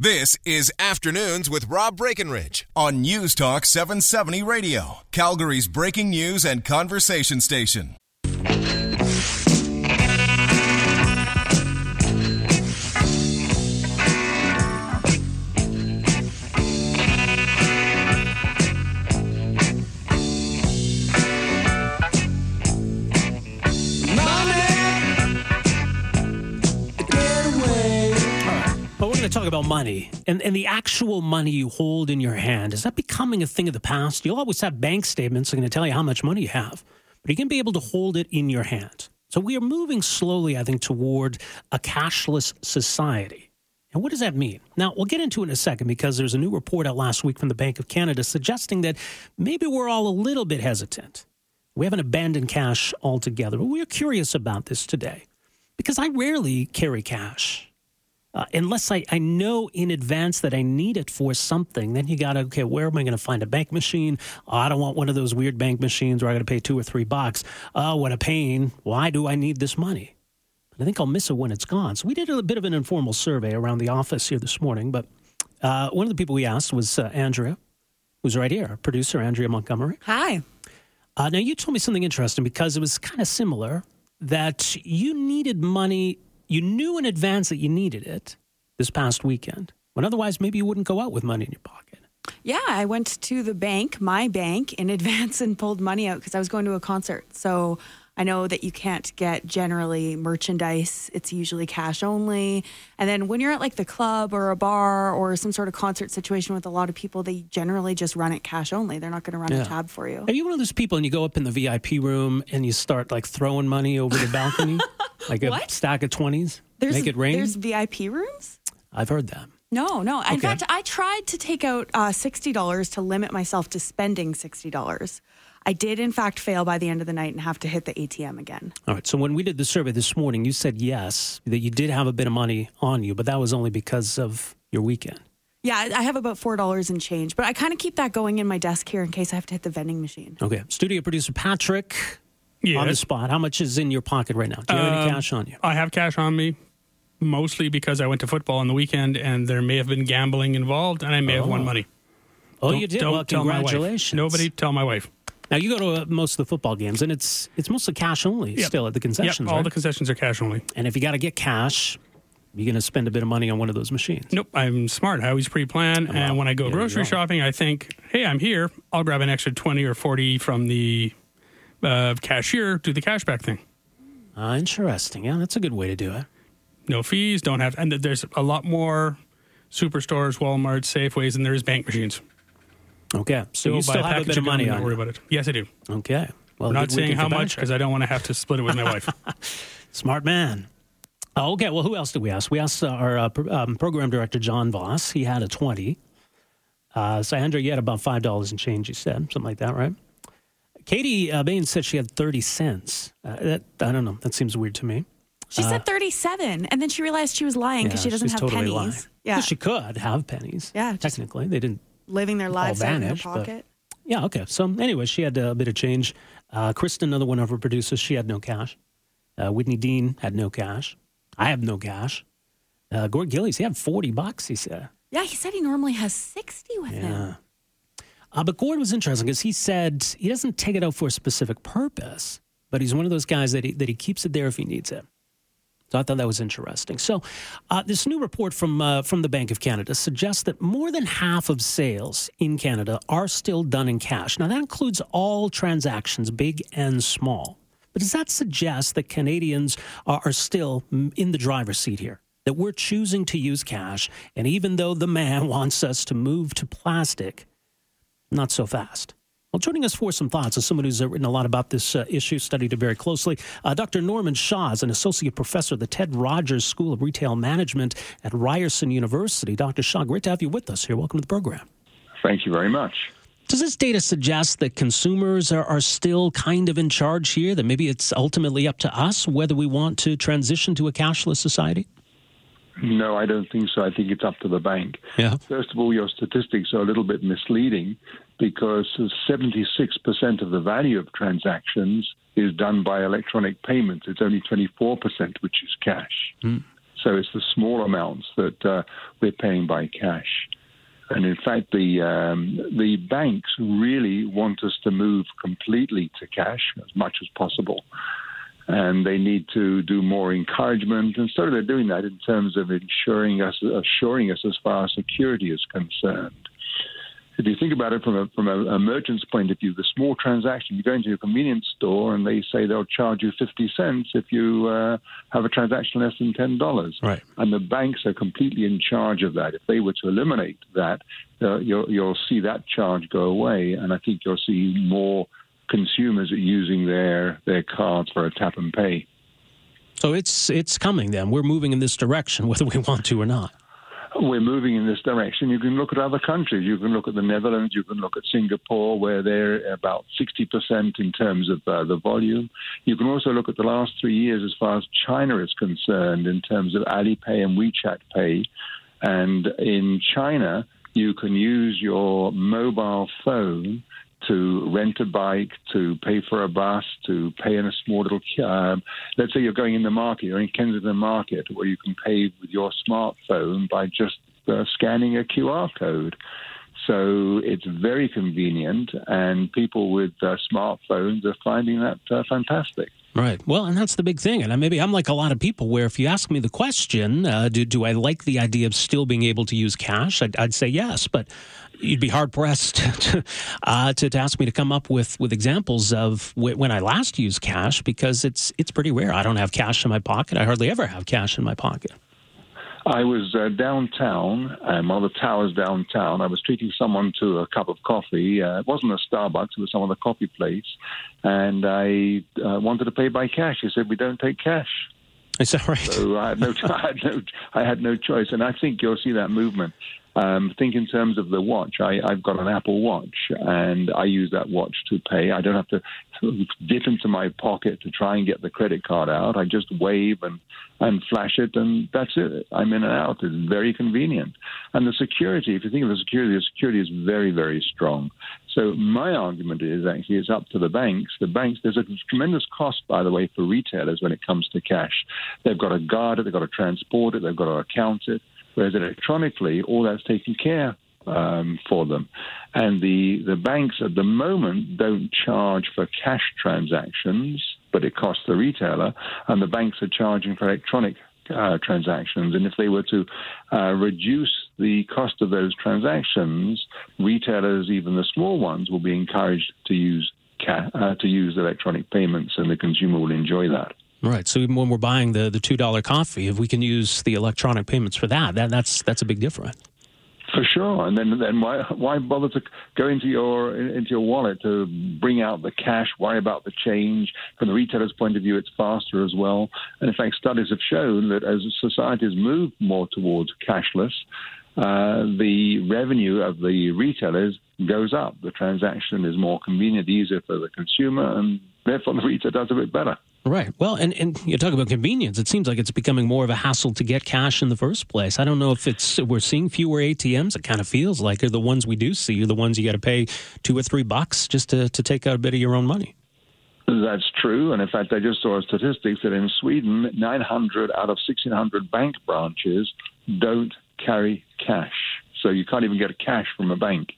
This is Afternoons with Rob Breckenridge on News Talk 770 Radio, Calgary's breaking news and conversation station. To talk about money and, and the actual money you hold in your hand. Is that becoming a thing of the past? You'll always have bank statements that are going to tell you how much money you have, but going to be able to hold it in your hand. So we are moving slowly, I think, toward a cashless society. And what does that mean? Now, we'll get into it in a second because there's a new report out last week from the Bank of Canada suggesting that maybe we're all a little bit hesitant. We haven't abandoned cash altogether, but we're curious about this today because I rarely carry cash. Uh, unless I, I know in advance that I need it for something, then you got to, okay, where am I going to find a bank machine? Oh, I don't want one of those weird bank machines where I got to pay two or three bucks. Oh, what a pain. Why do I need this money? But I think I'll miss it when it's gone. So we did a bit of an informal survey around the office here this morning. But uh, one of the people we asked was uh, Andrea, who's right here, producer Andrea Montgomery. Hi. Uh, now, you told me something interesting because it was kind of similar that you needed money. You knew in advance that you needed it this past weekend, when otherwise maybe you wouldn't go out with money in your pocket. Yeah, I went to the bank, my bank, in advance and pulled money out because I was going to a concert. So I know that you can't get generally merchandise. It's usually cash only. And then when you're at like the club or a bar or some sort of concert situation with a lot of people, they generally just run it cash only. They're not going to run Yeah. a tab for you. Are you one of those people and you go up in the VIP room and you start like throwing money over the balcony? like a What? stack of 20s? Make it rain? There's VIP rooms? I've heard that. No, no. In Okay. fact, I tried to take out uh, $60 to limit myself to spending $60. I did, in fact, fail by the end of the night and have to hit the ATM again. All right. So when we did the survey this morning, you said yes, that you did have a bit of money on you, but that was only because of your weekend. Yeah, I I have about $4 in change, but I kind of keep that going in my desk here in case I have to hit the vending machine. Okay. Studio producer Patrick on the spot. How much is in your pocket right now? Do you have any Um, cash on you? I have cash on me, mostly because I went to football on the weekend and there may have been gambling involved and I may have won money. Oh, Don't- you did? Don't well, tell my wife. congratulations. Nobody tell my wife. Now, you go to uh, most of the football games, and it's it's mostly cash only Yep. still at the concessions, Yep, all right? the concessions are cash only. and if you got to get cash, you're going to spend a bit of money on one of those machines. Nope, I'm smart. I always pre-plan, and when I go yeah, grocery shopping, I think, "Hey, I'm here. I'll grab an extra twenty or forty from the uh, cashier. Do the cashback thing. Ah, interesting. Yeah, that's a good way to do it. No fees. Don't have. And there's a lot more superstores, Walmart, Safeways, than there is bank machines. Okay, so Go you still have a bit of money and on Don't worry about it. Yes, I do. Okay. Well, I'm not saying how much because I don't want to have to split it with my wife. Smart man. Oh, okay. Well, who else did we ask? We asked uh, our uh, pro- um, program director, John Voss. He had a 20. Uh, Sandra, you had about $5 in change, you said. Something like that, right? Katie uh, Bain said she had 30 cents. Uh, that, I don't know. That seems weird to me. She said 37, and then she realized she was lying because Yeah, she doesn't have totally pennies. lying. Yeah, Well, she could have pennies. Yeah, Technically. They didn't. living their lives in but- pocket. Yeah, okay. So, anyway, she had a bit of change. Uh, Kristen, another one of her producers, she had no cash. Uh, Whitney Dean had no cash. I have no cash. Uh, Gord Gillies, he had 40 bucks, he said. Yeah, he said he normally has 60 with him. Uh, but Gord was interesting because he said he doesn't take it out for a specific purpose, but he's one of those guys that he, that he keeps it there if he needs it. So I thought that was interesting. So uh, this new report from uh, from the Bank of Canada suggests that more than half of sales in Canada are still done in cash. Now that includes all transactions, big and small. But does that suggest that Canadians are, are still in the driver's seat here? That we're choosing to use cash, and even though the man wants us to move to plastic, not so fast. Well, joining us for some thoughts is someone who's uh, written a lot about this uh, issue, studied it very closely. Uh, Dr. Norman Shaw is an associate professor at the Ted Rogers School of Retail Management at Ryerson University. Dr. Shaw, great to have you with us here. Welcome to the program. Thank you very much. Does this data suggest that consumers are, are still kind of in charge here? That maybe it's ultimately up to us whether we want to transition to a cashless society? No, I don't think so. I think it's up to the bank. Yeah. First of all, your statistics are a little bit misleading because 76% of the value of transactions is done by electronic payments. It's only 24%, which is cash. Mm. So it's the small amounts that uh, we're paying by cash. And in fact, the um, the banks really want us to move completely to cash as much as possible and they need to do more encouragement. And so they're doing that in terms of ensuring us, assuring us as far as security is concerned. If you think about it from a from a, a merchant's point of view, the small transaction, you go into a convenience store and they say they'll charge you fifty cents if you uh, have a transaction less than ten dollars. Right. And the banks are completely in charge of that. If they were to eliminate that, uh, you'll, you'll see that charge go away, and I think you'll see more consumers are using their their cards for a tap and pay. So it's it's coming then. We're moving in this direction, whether we want to or not. We're moving in this direction. You can look at other countries. You can look at the Netherlands. You can look at Singapore, where they're about 60% in terms of uh, the volume. You can also look at the last three years as far as China is concerned in terms of Alipay and WeChat Pay. And in China, you can use your mobile phone to rent a bike, to pay for a bus, to pay in a small little. Um, let's say you're going in the market, you're in Kensington Market, where you can pay with your smartphone by just uh, scanning a QR code. So it's very convenient, and people with uh, smartphones are finding that uh, fantastic. Right. Well, and that's the big thing. And maybe I'm like a lot of people where if you ask me the question, uh, do, do I like the idea of still being able to use cash? I'd, I'd say yes. But you'd be hard pressed to, uh, to, to ask me to come up with, with examples of w- when I last used cash because it's it's pretty rare. I don't have cash in my pocket. I hardly ever have cash in my pocket. I was uh, downtown, um, one of the towers downtown. I was treating someone to a cup of coffee. Uh, it wasn't a Starbucks; it was some other coffee place, and I uh, wanted to pay by cash. He said, "We don't take cash." Is that right? So I had no, I had no, I had no choice, and I think you'll see that movement. Um, think in terms of the watch. I, I've got an Apple Watch, and I use that watch to pay. I don't have to dip into my pocket to try and get the credit card out. I just wave and and flash it, and that's it. I'm in and out. It's very convenient. And the security, if you think of the security, the security is very, very strong. So my argument is actually it's up to the banks. The banks, there's a tremendous cost, by the way, for retailers when it comes to cash. They've got to guard it, they've got to transport it, they've got to account it. Whereas electronically, all that's taken care um, for them. And the, the banks at the moment don't charge for cash transactions, but it costs the retailer, and the banks are charging for electronic uh, transactions. And if they were to uh, reduce the cost of those transactions, retailers, even the small ones, will be encouraged to use ca- uh, to use electronic payments, and the consumer will enjoy that. Right. So even when we're buying the, the two dollar coffee, if we can use the electronic payments for that, that that's that's a big difference. For sure, and then then why why bother to go into your into your wallet to bring out the cash? Worry about the change. From the retailer's point of view, it's faster as well. And in fact, studies have shown that as societies move more towards cashless, uh, the revenue of the retailers goes up. The transaction is more convenient, easier for the consumer, and therefore the retailer does a bit better. Right. Well, and, and you talk about convenience. It seems like it's becoming more of a hassle to get cash in the first place. I don't know if it's we're seeing fewer ATMs. It kind of feels like the ones we do see are the ones you got to pay two or three bucks just to, to take out a bit of your own money. That's true. And in fact, I just saw a statistic that in Sweden, 900 out of 1,600 bank branches don't carry cash. So you can't even get cash from a bank.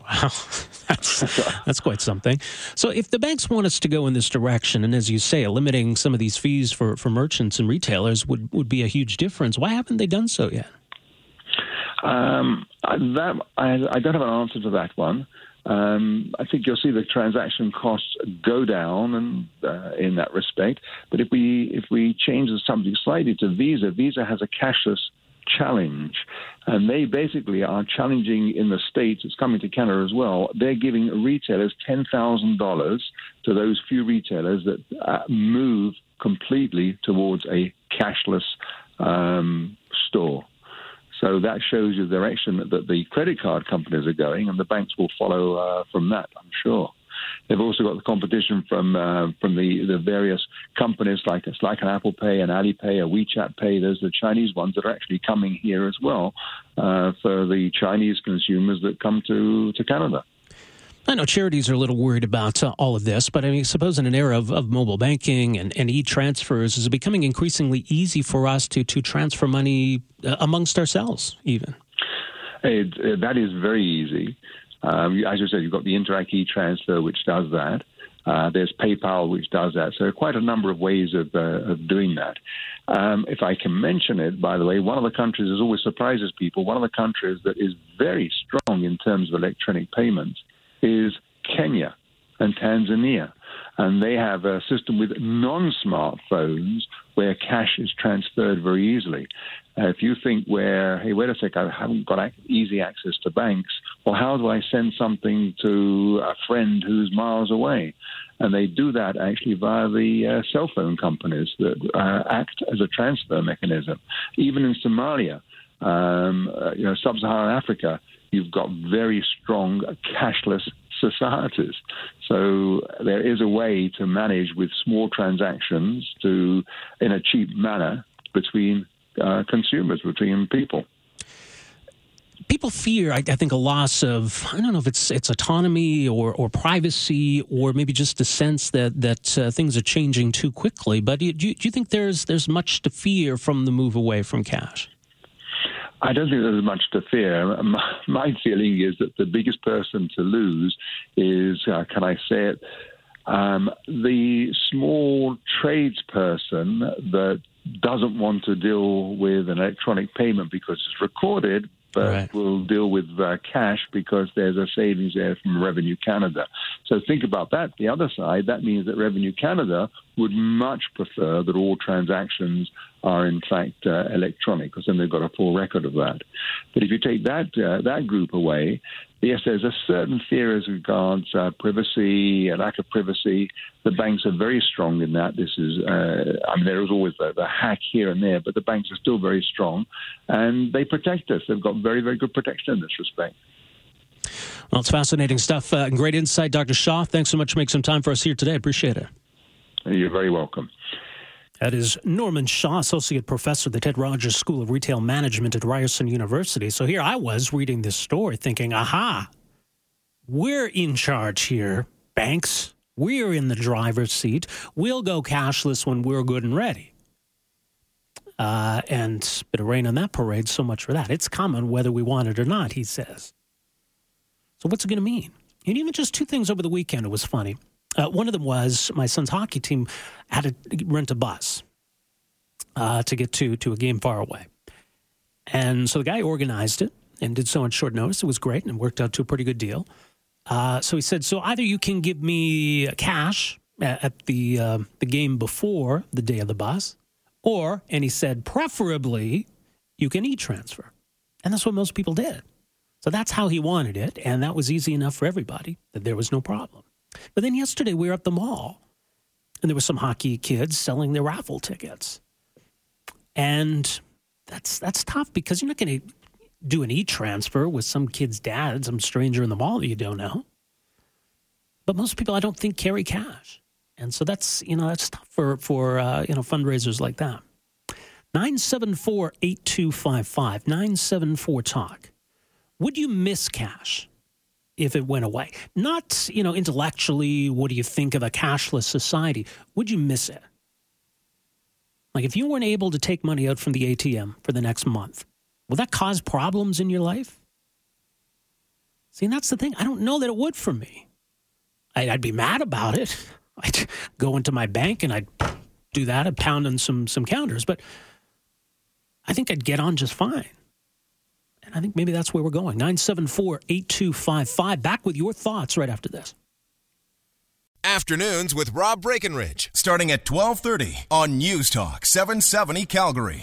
Wow, that's, that's quite something. So, if the banks want us to go in this direction, and as you say, limiting some of these fees for, for merchants and retailers would, would be a huge difference, why haven't they done so yet? Um, that I, I, don't have an answer to that one. Um, I think you'll see the transaction costs go down, and uh, in that respect. But if we if we change the subject slightly to Visa, Visa has a cashless challenge. And they basically are challenging in the States, it's coming to Canada as well. They're giving retailers $10,000 to those few retailers that uh, move completely towards a cashless um, store. So that shows you the direction that the credit card companies are going, and the banks will follow uh, from that, I'm sure. They've also got the competition from uh, from the, the various companies like it's like an Apple Pay, an Alipay, a WeChat Pay. There's the Chinese ones that are actually coming here as well uh, for the Chinese consumers that come to, to Canada. I know charities are a little worried about uh, all of this, but I mean, suppose in an era of, of mobile banking and, and e transfers, is it becoming increasingly easy for us to, to transfer money uh, amongst ourselves, even? It, it, that is very easy. Um, as you said, you've got the Interac e-transfer, which does that. Uh, there's PayPal, which does that. So quite a number of ways of, uh, of doing that. Um, if I can mention it, by the way, one of the countries that always surprises people, one of the countries that is very strong in terms of electronic payments is Kenya and Tanzania. And they have a system with non smartphones where cash is transferred very easily. Uh, if you think where, hey, wait a sec, I haven't got easy access to banks, well, how do I send something to a friend who's miles away? And they do that actually via the uh, cell phone companies that uh, act as a transfer mechanism. Even in Somalia, um, uh, you know, sub-Saharan Africa, you've got very strong cashless societies. So there is a way to manage with small transactions to, in a cheap manner, between uh, consumers, between people people fear, I, I, think, a loss of I don't know if it's it's autonomy or or privacy or maybe just a sense that that uh, things are changing too quickly. But do you, do you think there's there's much to fear from the move away from cash? I don't think there's much to fear. My, my feeling is that the biggest person to lose is, uh, can I say it, um, the small tradesperson that doesn't want to deal with an electronic payment because it's recorded, but right. will deal with uh, cash because there's a savings there from Revenue Canada. So think about that. The other side, that means that Revenue Canada would much prefer that all transactions are in fact uh, electronic because then they've got a full record of that. But if you take that uh, that group away, yes, there's a certain fear as regards uh, privacy, a lack of privacy. The banks are very strong in that. This is, uh, I mean, there is always the, the, hack here and there, but the banks are still very strong, and they protect us. They've got very, very good protection in this respect. Well, it's fascinating stuff. Uh, great insight, Dr. Shaw. Thanks so much for making some time for us here today. I appreciate it. You're very welcome. That is Norman Shaw, Associate Professor at the Ted Rogers School of Retail Management at Ryerson University. So here I was reading this story thinking, aha, we're in charge here, banks. We're in the driver's seat. We'll go cashless when we're good and ready. Uh, and bit of rain on that parade, so much for that. It's coming whether we want it or not, he says. So what's it going to mean? And even just two things over the weekend, it was funny. Uh, one of them was my son's hockey team had to rent a bus uh, to get to to a game far away, and so the guy organized it and did so on short notice. It was great and worked out to a pretty good deal. Uh, so he said, "So either you can give me cash at the uh, the game before the day of the bus, or," and he said, "preferably you can e-transfer," and that's what most people did. So that's how he wanted it, and that was easy enough for everybody. That there was no problem. But then yesterday we were at the mall and there were some hockey kids selling their raffle tickets. And that's that's tough because you're not going to do an e-transfer with some kid's dad, some stranger in the mall that you don't know. But most people, I don't think, carry cash, and so that's you know that's tough for for uh, you know fundraisers like that. 974 8255 974 talk. Would you miss cash? If it went away. Not, you know, intellectually, what do you think of a cashless society? Would you miss it? Like if you weren't able to take money out from the ATM for the next month, will that cause problems in your life? See, and that's the thing. I don't know that it would for me. I'd be mad about it. I'd go into my bank and I'd do that, I'd pound on some some counters, but I think I'd get on just fine. I think maybe that's where we're going. 974 8255. Back with your thoughts right after this. Afternoons with Rob Breckenridge, starting at 1230 on News Talk 770 Calgary.